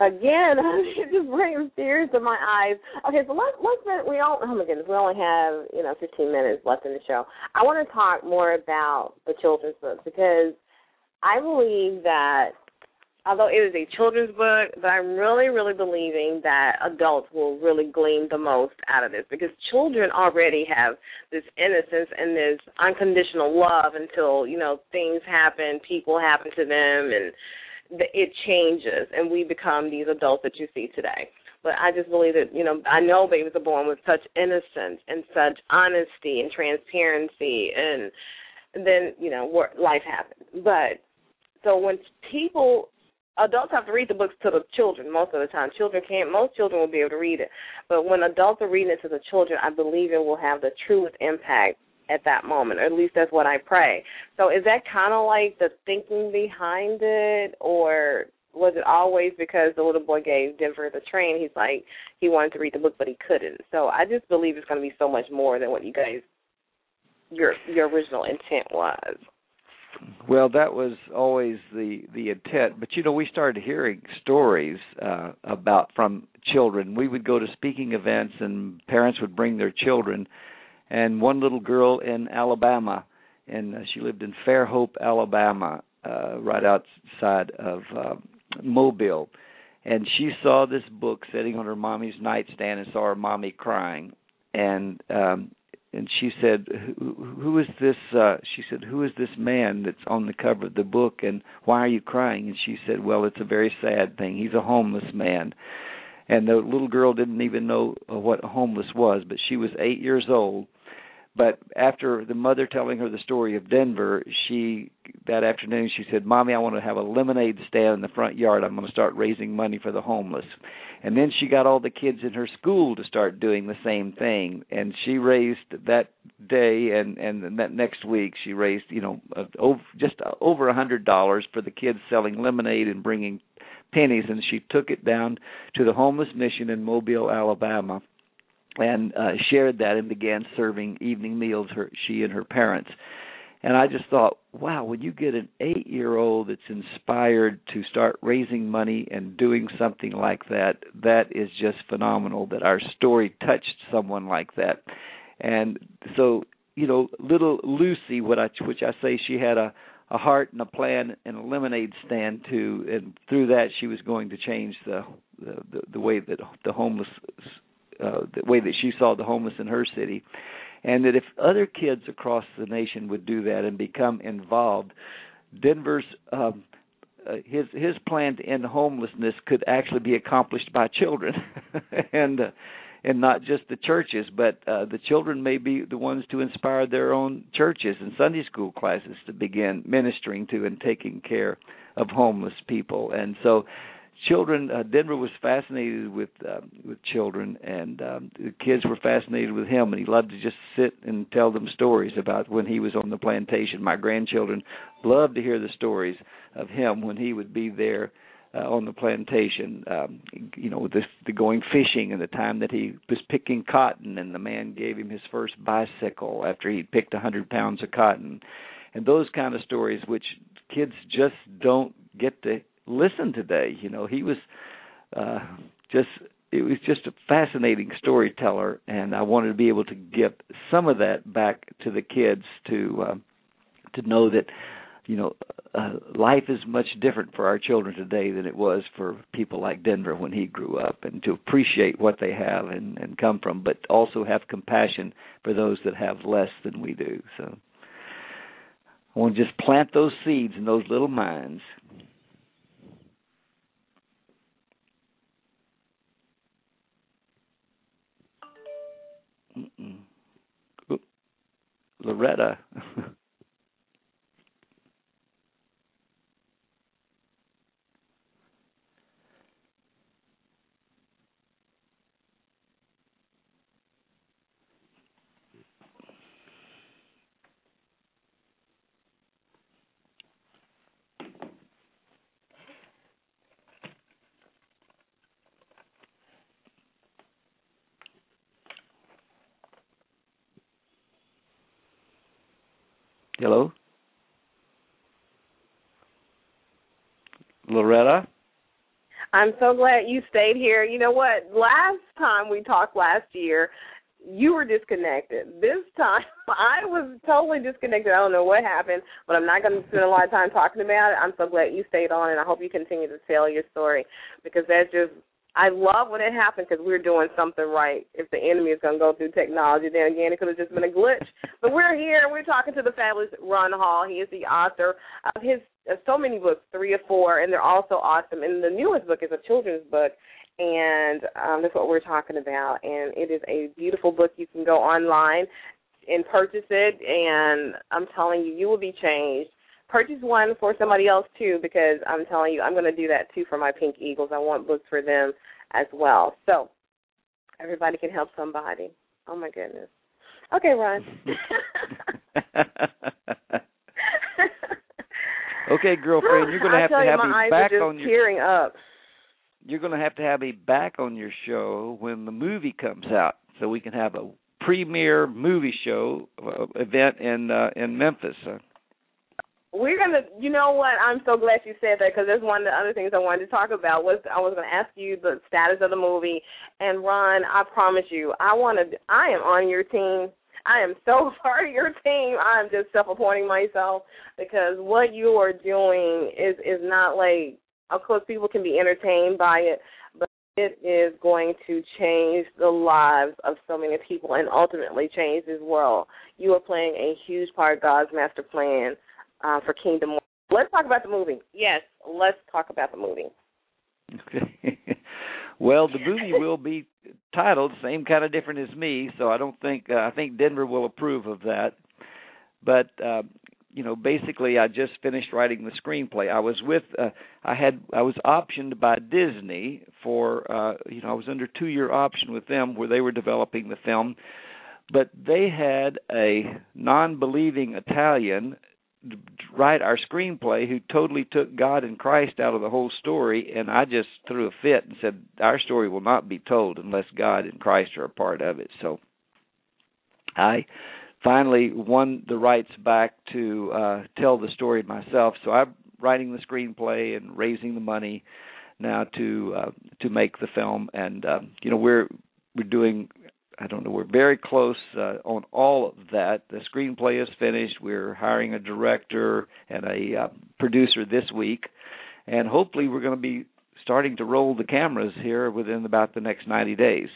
Again, it just brings tears to my eyes. Okay, so let's let's we all oh my goodness, we only have you know 15 minutes left in the show. I want to talk more about the children's books because I believe that although it is a children's book, but I'm really, really believing that adults will really glean the most out of this because children already have this innocence and this unconditional love until, you know, things happen, people happen to them, and it changes, and we become these adults that you see today. But I just believe that, you know, I know babies are born with such innocence and such honesty and transparency, and then, you know, life happens. But so when people adults have to read the books to the children most of the time. Children can't. Most children will be able to read it, but when adults are reading it to the children, I believe it will have the truest impact at that moment. Or at least that's what I pray. So is that kind of like the thinking behind it, or was it always because the little boy gave Denver the train? He's like he wanted to read the book, but he couldn't. So I just believe it's going to be so much more than what you guys your your original intent was. Well, that was always the the intent, but you know, we started hearing stories uh about from children. We would go to speaking events and parents would bring their children and one little girl in Alabama and uh, she lived in Fairhope, Alabama, uh right outside of uh Mobile. And she saw this book sitting on her mommy's nightstand and saw her mommy crying and um and she said who, who is this uh she said who is this man that's on the cover of the book and why are you crying and she said well it's a very sad thing he's a homeless man and the little girl didn't even know what homeless was but she was 8 years old but after the mother telling her the story of Denver, she that afternoon she said, "Mommy, I want to have a lemonade stand in the front yard. I'm going to start raising money for the homeless." And then she got all the kids in her school to start doing the same thing, and she raised that day and and that next week she raised you know uh, over, just over a hundred dollars for the kids selling lemonade and bringing pennies, and she took it down to the homeless mission in Mobile, Alabama and uh, shared that and began serving evening meals her she and her parents. And i just thought wow, when you get an eight year old that's inspired to start raising money and doing something like that, that is just phenomenal that our story touched someone like that. And so, you know, little Lucy, what I which I say she had a a heart and a plan and a lemonade stand too, and through that she was going to change the the, the way that the homeless uh, the way that she saw the homeless in her city and that if other kids across the nation would do that and become involved, Denver's um, uh, his his plan to end homelessness could actually be accomplished by children, and uh, and not just the churches, but uh, the children may be the ones to inspire their own churches and Sunday school classes to begin ministering to and taking care of homeless people. And so children uh, Denver was fascinated with uh, with children and um the kids were fascinated with him and he loved to just sit and tell them stories about when he was on the plantation. My grandchildren loved to hear the stories of him when he would be there uh, on the plantation um you know the the going fishing and the time that he was picking cotton and the man gave him his first bicycle after he'd picked a hundred pounds of cotton. And those kind of stories which kids just don't get to listen today. You know, he was uh, just it was just a fascinating storyteller, and I wanted to be able to give some of that back to the kids to uh, to know that you know uh, life is much different for our children today than it was for people like Denver when he grew up, and to appreciate what they have and, and come from, but also have compassion for those that have less than we do. So. I want to just plant those seeds in those little minds Mm-mm. Loretta. Hello? Loretta? I'm so glad you stayed here. You know what? Last time we talked last year, you were disconnected. This time, I was totally disconnected. I don't know what happened, but I'm not going to spend a lot of time talking about it. I'm so glad you stayed on, and I hope you continue to tell your story because that's just I love when it happened because we're doing something right. If the enemy is going to go through technology, then again, it could have just been a glitch. but we're here. And we're talking to the fabulous Ron Hall. He is the author of his of so many books, three or four, and they're all so awesome. And the newest book is a children's book, and um, that's what we're talking about. And it is a beautiful book. You can go online and purchase it, and I'm telling you, you will be changed purchase one for somebody else too because I'm telling you I'm going to do that too for my Pink Eagles. I want books for them as well. So everybody can help somebody. Oh my goodness. Okay, Ron. okay, girlfriend, you're going to have to have you, me back on your tearing up. You're going to have to have me back on your show when the movie comes out so we can have a premiere movie show uh, event in uh, in Memphis. Uh, we're gonna you know what? I'm so glad you said that because there's one of the other things i wanted to talk about was i was to ask you the status of the movie. And ron i promise you i want to i am on your team. I am so part of your team. I'm just self appointing myself because what you are doing is is not like of course people can be entertained by it but it is going to change the lives of so many people and ultimately change this world. You are playing a huge part of god's master plan uh, for Kingdom. Let's talk about the movie. Yes, let's talk about the movie. Okay. well, the movie will be titled same kind of different as me, so I don't think uh, I think Denver will approve of that. But uh, you know, basically, I just finished writing the screenplay. I was with, uh, I had, I was optioned by Disney for, uh, you know, I was under two-year option with them where they were developing the film, but they had a non-believing Italian write our screenplay who totally took God and Christ out of the whole story and I just threw a fit and said our story will not be told unless God and Christ are a part of it. So I finally won the rights back to uh tell the story myself. So I'm writing the screenplay and raising the money now to uh to make the film and um you know we're we're doing I don't know. We're very close uh, on all of that. The screenplay is finished. We're hiring a director and a uh, producer this week, and hopefully, we're going to be starting to roll the cameras here within about the next 90 days.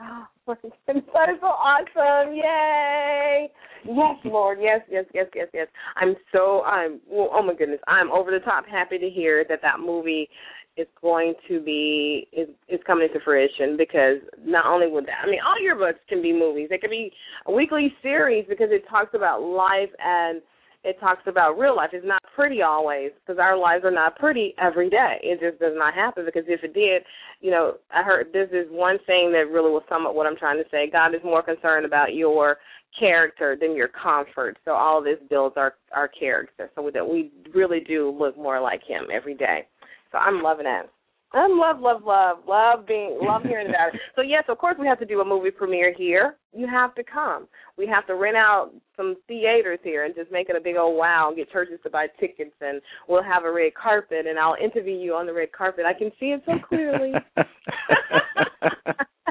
Oh, that is so awesome! Yay! Yes, Lord. Yes, yes, yes, yes, yes. I'm so I'm. Well, oh my goodness, I'm over the top happy to hear that that movie is going to be is is coming into fruition because not only would that I mean all your books can be movies. They could be a weekly series because it talks about life and it talks about real life. It's not pretty always because our lives are not pretty every day. It just does not happen because if it did, you know, I heard this is one thing that really will sum up what I'm trying to say. God is more concerned about your character than your comfort. So all this builds our our character so that we really do look more like him every day. So I'm loving it. I'm love, love, love, love being, love hearing about it. So yes, of course we have to do a movie premiere here. You have to come. We have to rent out some theaters here and just make it a big old wow. And get churches to buy tickets, and we'll have a red carpet, and I'll interview you on the red carpet. I can see it so clearly.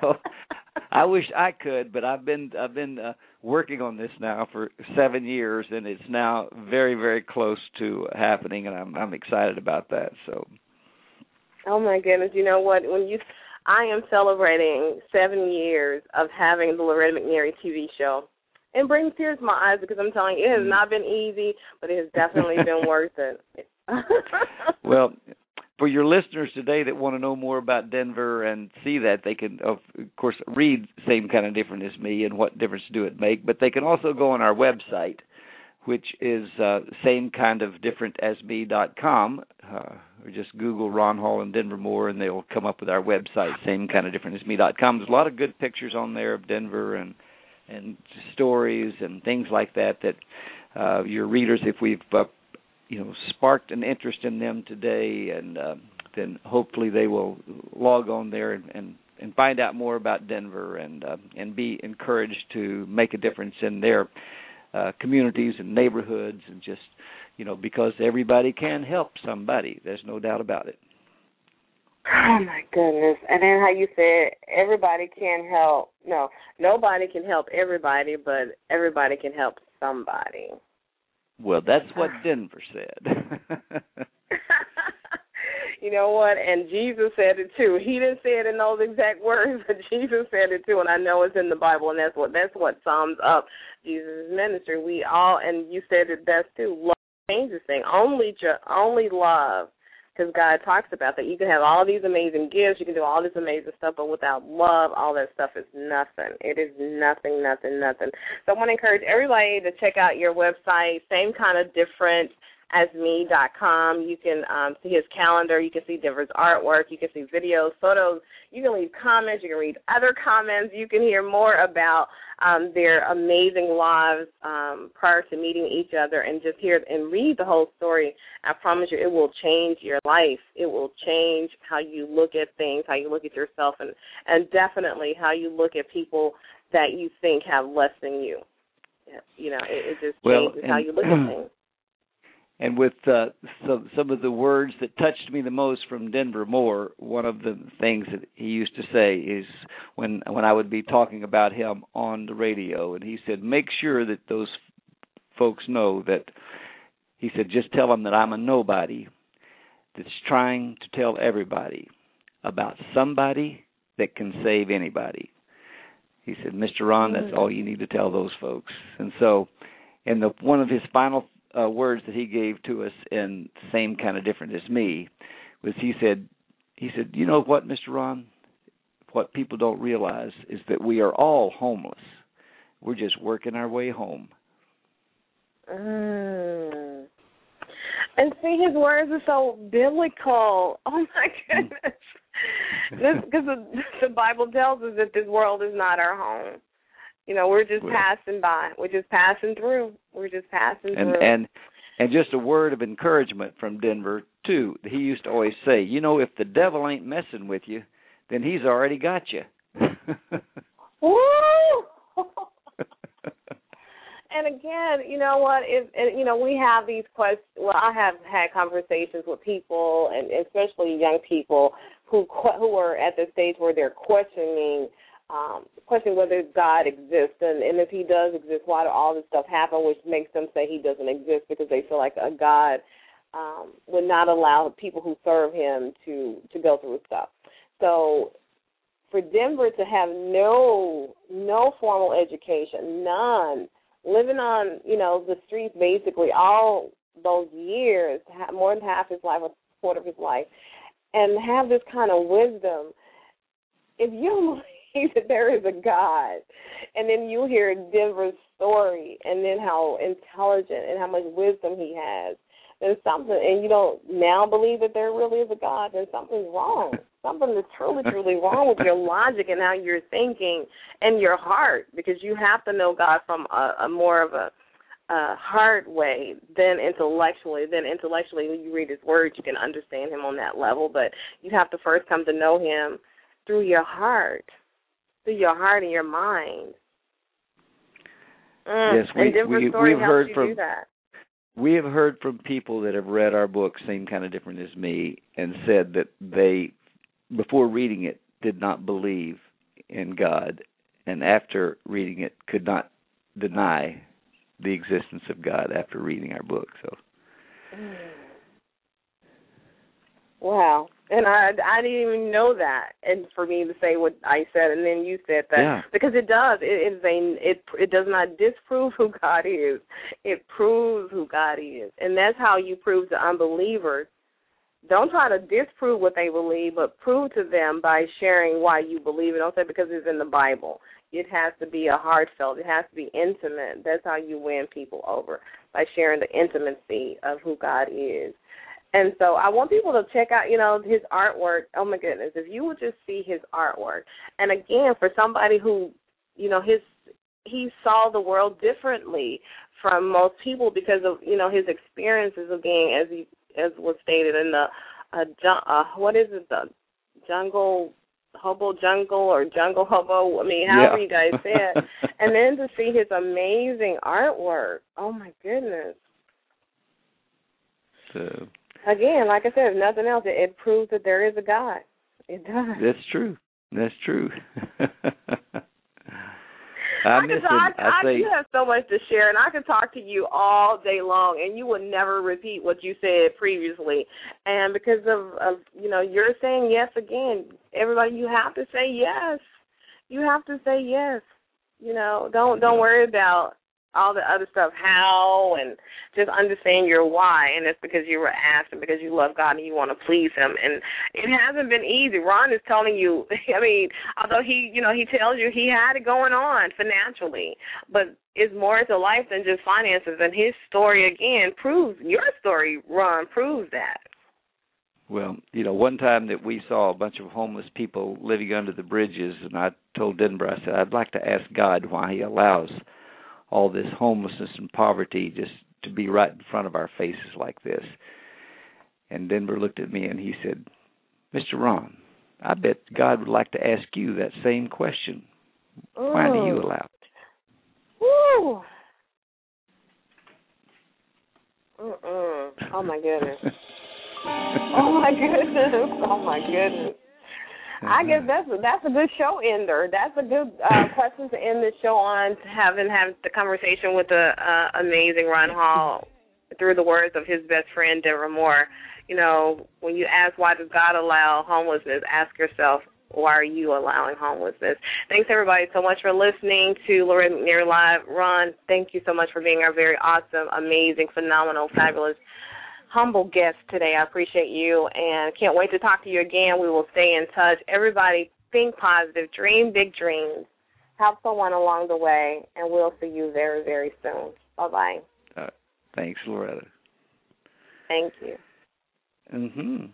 well, I wish I could, but I've been I've been uh, working on this now for seven years, and it's now very very close to happening, and I'm I'm excited about that. So. Oh my goodness! You know what? When you, I am celebrating seven years of having the Loretta McNary TV show, and brings tears to my eyes because I'm telling you, it has mm. not been easy, but it has definitely been worth it. well, for your listeners today that want to know more about Denver and see that, they can, of course, read Same Kind of Different as Me and What Difference Do It Make, but they can also go on our website, which is uh, same kind of different as me.com, uh, or just Google Ron Hall and Denver Moore, and they'll come up with our website, same kind of different as me.com. There's a lot of good pictures on there of Denver and and stories and things like that that uh, your readers, if we've uh, you know sparked an interest in them today, and uh, then hopefully they will log on there and, and and find out more about Denver and uh, and be encouraged to make a difference in their uh, communities and neighborhoods and just you know because everybody can help somebody. There's no doubt about it. Oh my goodness! And then how you said everybody can help. No, nobody can help everybody, but everybody can help somebody. Well, that's what Denver said. you know what? And Jesus said it too. He didn't say it in those exact words, but Jesus said it too, and I know it's in the Bible, and that's what that's what sums up Jesus' ministry. We all, and you said it best too. Love changes things. Only, only love because God talks about that. You can have all these amazing gifts, you can do all this amazing stuff, but without love, all that stuff is nothing. It is nothing, nothing, nothing. So I want to encourage everybody to check out your website, same kind of different as me.com. You can um, see his calendar. You can see Denver's artwork. You can see videos, photos. You can leave comments. You can read other comments. You can hear more about um, their amazing lives um, prior to meeting each other and just hear and read the whole story. I promise you, it will change your life. It will change how you look at things, how you look at yourself, and and definitely how you look at people that you think have less than you. You know, it, it just changes well, how you look at things and with uh, some some of the words that touched me the most from Denver Moore, one of the things that he used to say is when when I would be talking about him on the radio, and he said, "Make sure that those folks know that." He said, "Just tell them that I'm a nobody that's trying to tell everybody about somebody that can save anybody." He said, "Mr. Ron, that's mm. all you need to tell those folks." And so, in the one of his final uh, words that he gave to us in same kind of different as me was he said he said you know what Mr. Ron? What people don't realize is that we are all homeless. We're just working our way home. Mm. and see his words are so biblical. Oh my goodness. Because the, the bible tells us that this world is not our home you know, we're just passing by. We're just passing through. We're just passing and, through. And and just a word of encouragement from Denver too. He used to always say, you know, if the devil ain't messing with you, then he's already got you. Woo! and again, you know what? If and, you know, we have these questions. Well, I have had conversations with people, and especially young people who who are at the stage where they're questioning um, questioning whether God exists, and, and if He does exist, why do all this stuff happen? Which makes them say He doesn't exist because they feel like a God um, would not allow people who serve Him to to go through stuff. So for Denver to have no no formal education, none, living on you know the streets basically all those years, more than half his life, a quarter of his life, and have this kind of wisdom. If you that there is a God, and then you hear Denver's story, and then how intelligent and how much wisdom he has, then something, and you don't now believe that there really is a God, then something's wrong something is truly, truly wrong with your logic and how you're thinking and your heart because you have to know God from a, a more of a uh, heart way than intellectually. Then intellectually, when you read His words, you can understand Him on that level. But you have to first come to know Him through your heart, through your heart and your mind. Mm. Yes, we, and we, we've heard from we have heard from people that have read our book, same kind of different as me, and said that they before reading it did not believe in God, and after reading it could not deny the existence of God after reading our book. So. Wow. And I I didn't even know that. And for me to say what I said and then you said that yeah. because it does. It is a it it does not disprove who God is. It proves who God is. And that's how you prove to unbelievers don't try to disprove what they believe, but prove to them by sharing why you believe it. Don't say because it's in the Bible. It has to be a heartfelt. It has to be intimate. That's how you win people over by sharing the intimacy of who God is. And so I want people to check out, you know, his artwork. Oh my goodness, if you would just see his artwork. And again, for somebody who, you know, his he saw the world differently from most people because of, you know, his experiences of being as he as was stated in the uh, uh what is it the jungle hobo jungle or jungle hobo i mean however yeah. you guys say it and then to see his amazing artwork oh my goodness so again like i said if nothing else it, it proves that there is a god it does that's true that's true I, I miss talk, it. I say you have so much to share, and I could talk to you all day long, and you would never repeat what you said previously. And because of, of you know, you're saying yes again. Everybody, you have to say yes. You have to say yes. You know, don't don't worry about all the other stuff, how, and just understand your why. And it's because you were asked and because you love God and you want to please Him. And it hasn't been easy. Ron is telling you, I mean, although he, you know, he tells you he had it going on financially, but it's more to life than just finances. And his story, again, proves, your story, Ron, proves that. Well, you know, one time that we saw a bunch of homeless people living under the bridges, and I told Denver, I said, I'd like to ask God why He allows all this homelessness and poverty just to be right in front of our faces like this. And Denver looked at me and he said, Mr. Ron, I bet God would like to ask you that same question. Ooh. Why do you allow it? Woo. Mm-mm. Oh, oh my goodness. oh my goodness. Oh my goodness. I guess that's a, that's a good show ender. That's a good uh, question to end the show on. Having had the conversation with the uh, amazing Ron Hall through the words of his best friend Denver Moore. You know, when you ask why does God allow homelessness, ask yourself why are you allowing homelessness? Thanks everybody so much for listening to Loretta McNary Live. Ron, thank you so much for being our very awesome, amazing, phenomenal, fabulous humble guest today. I appreciate you and can't wait to talk to you again. We will stay in touch. Everybody, think positive, dream big dreams, help someone along the way, and we'll see you very, very soon. Bye bye. Uh, thanks, Loretta. Thank you. Mhm.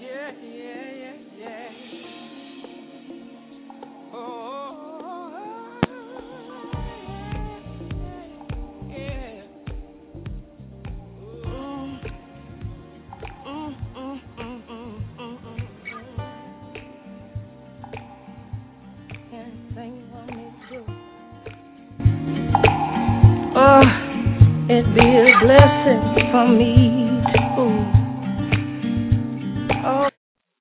Yeah, yeah, yeah, yeah. Oh, it be a blessing for me.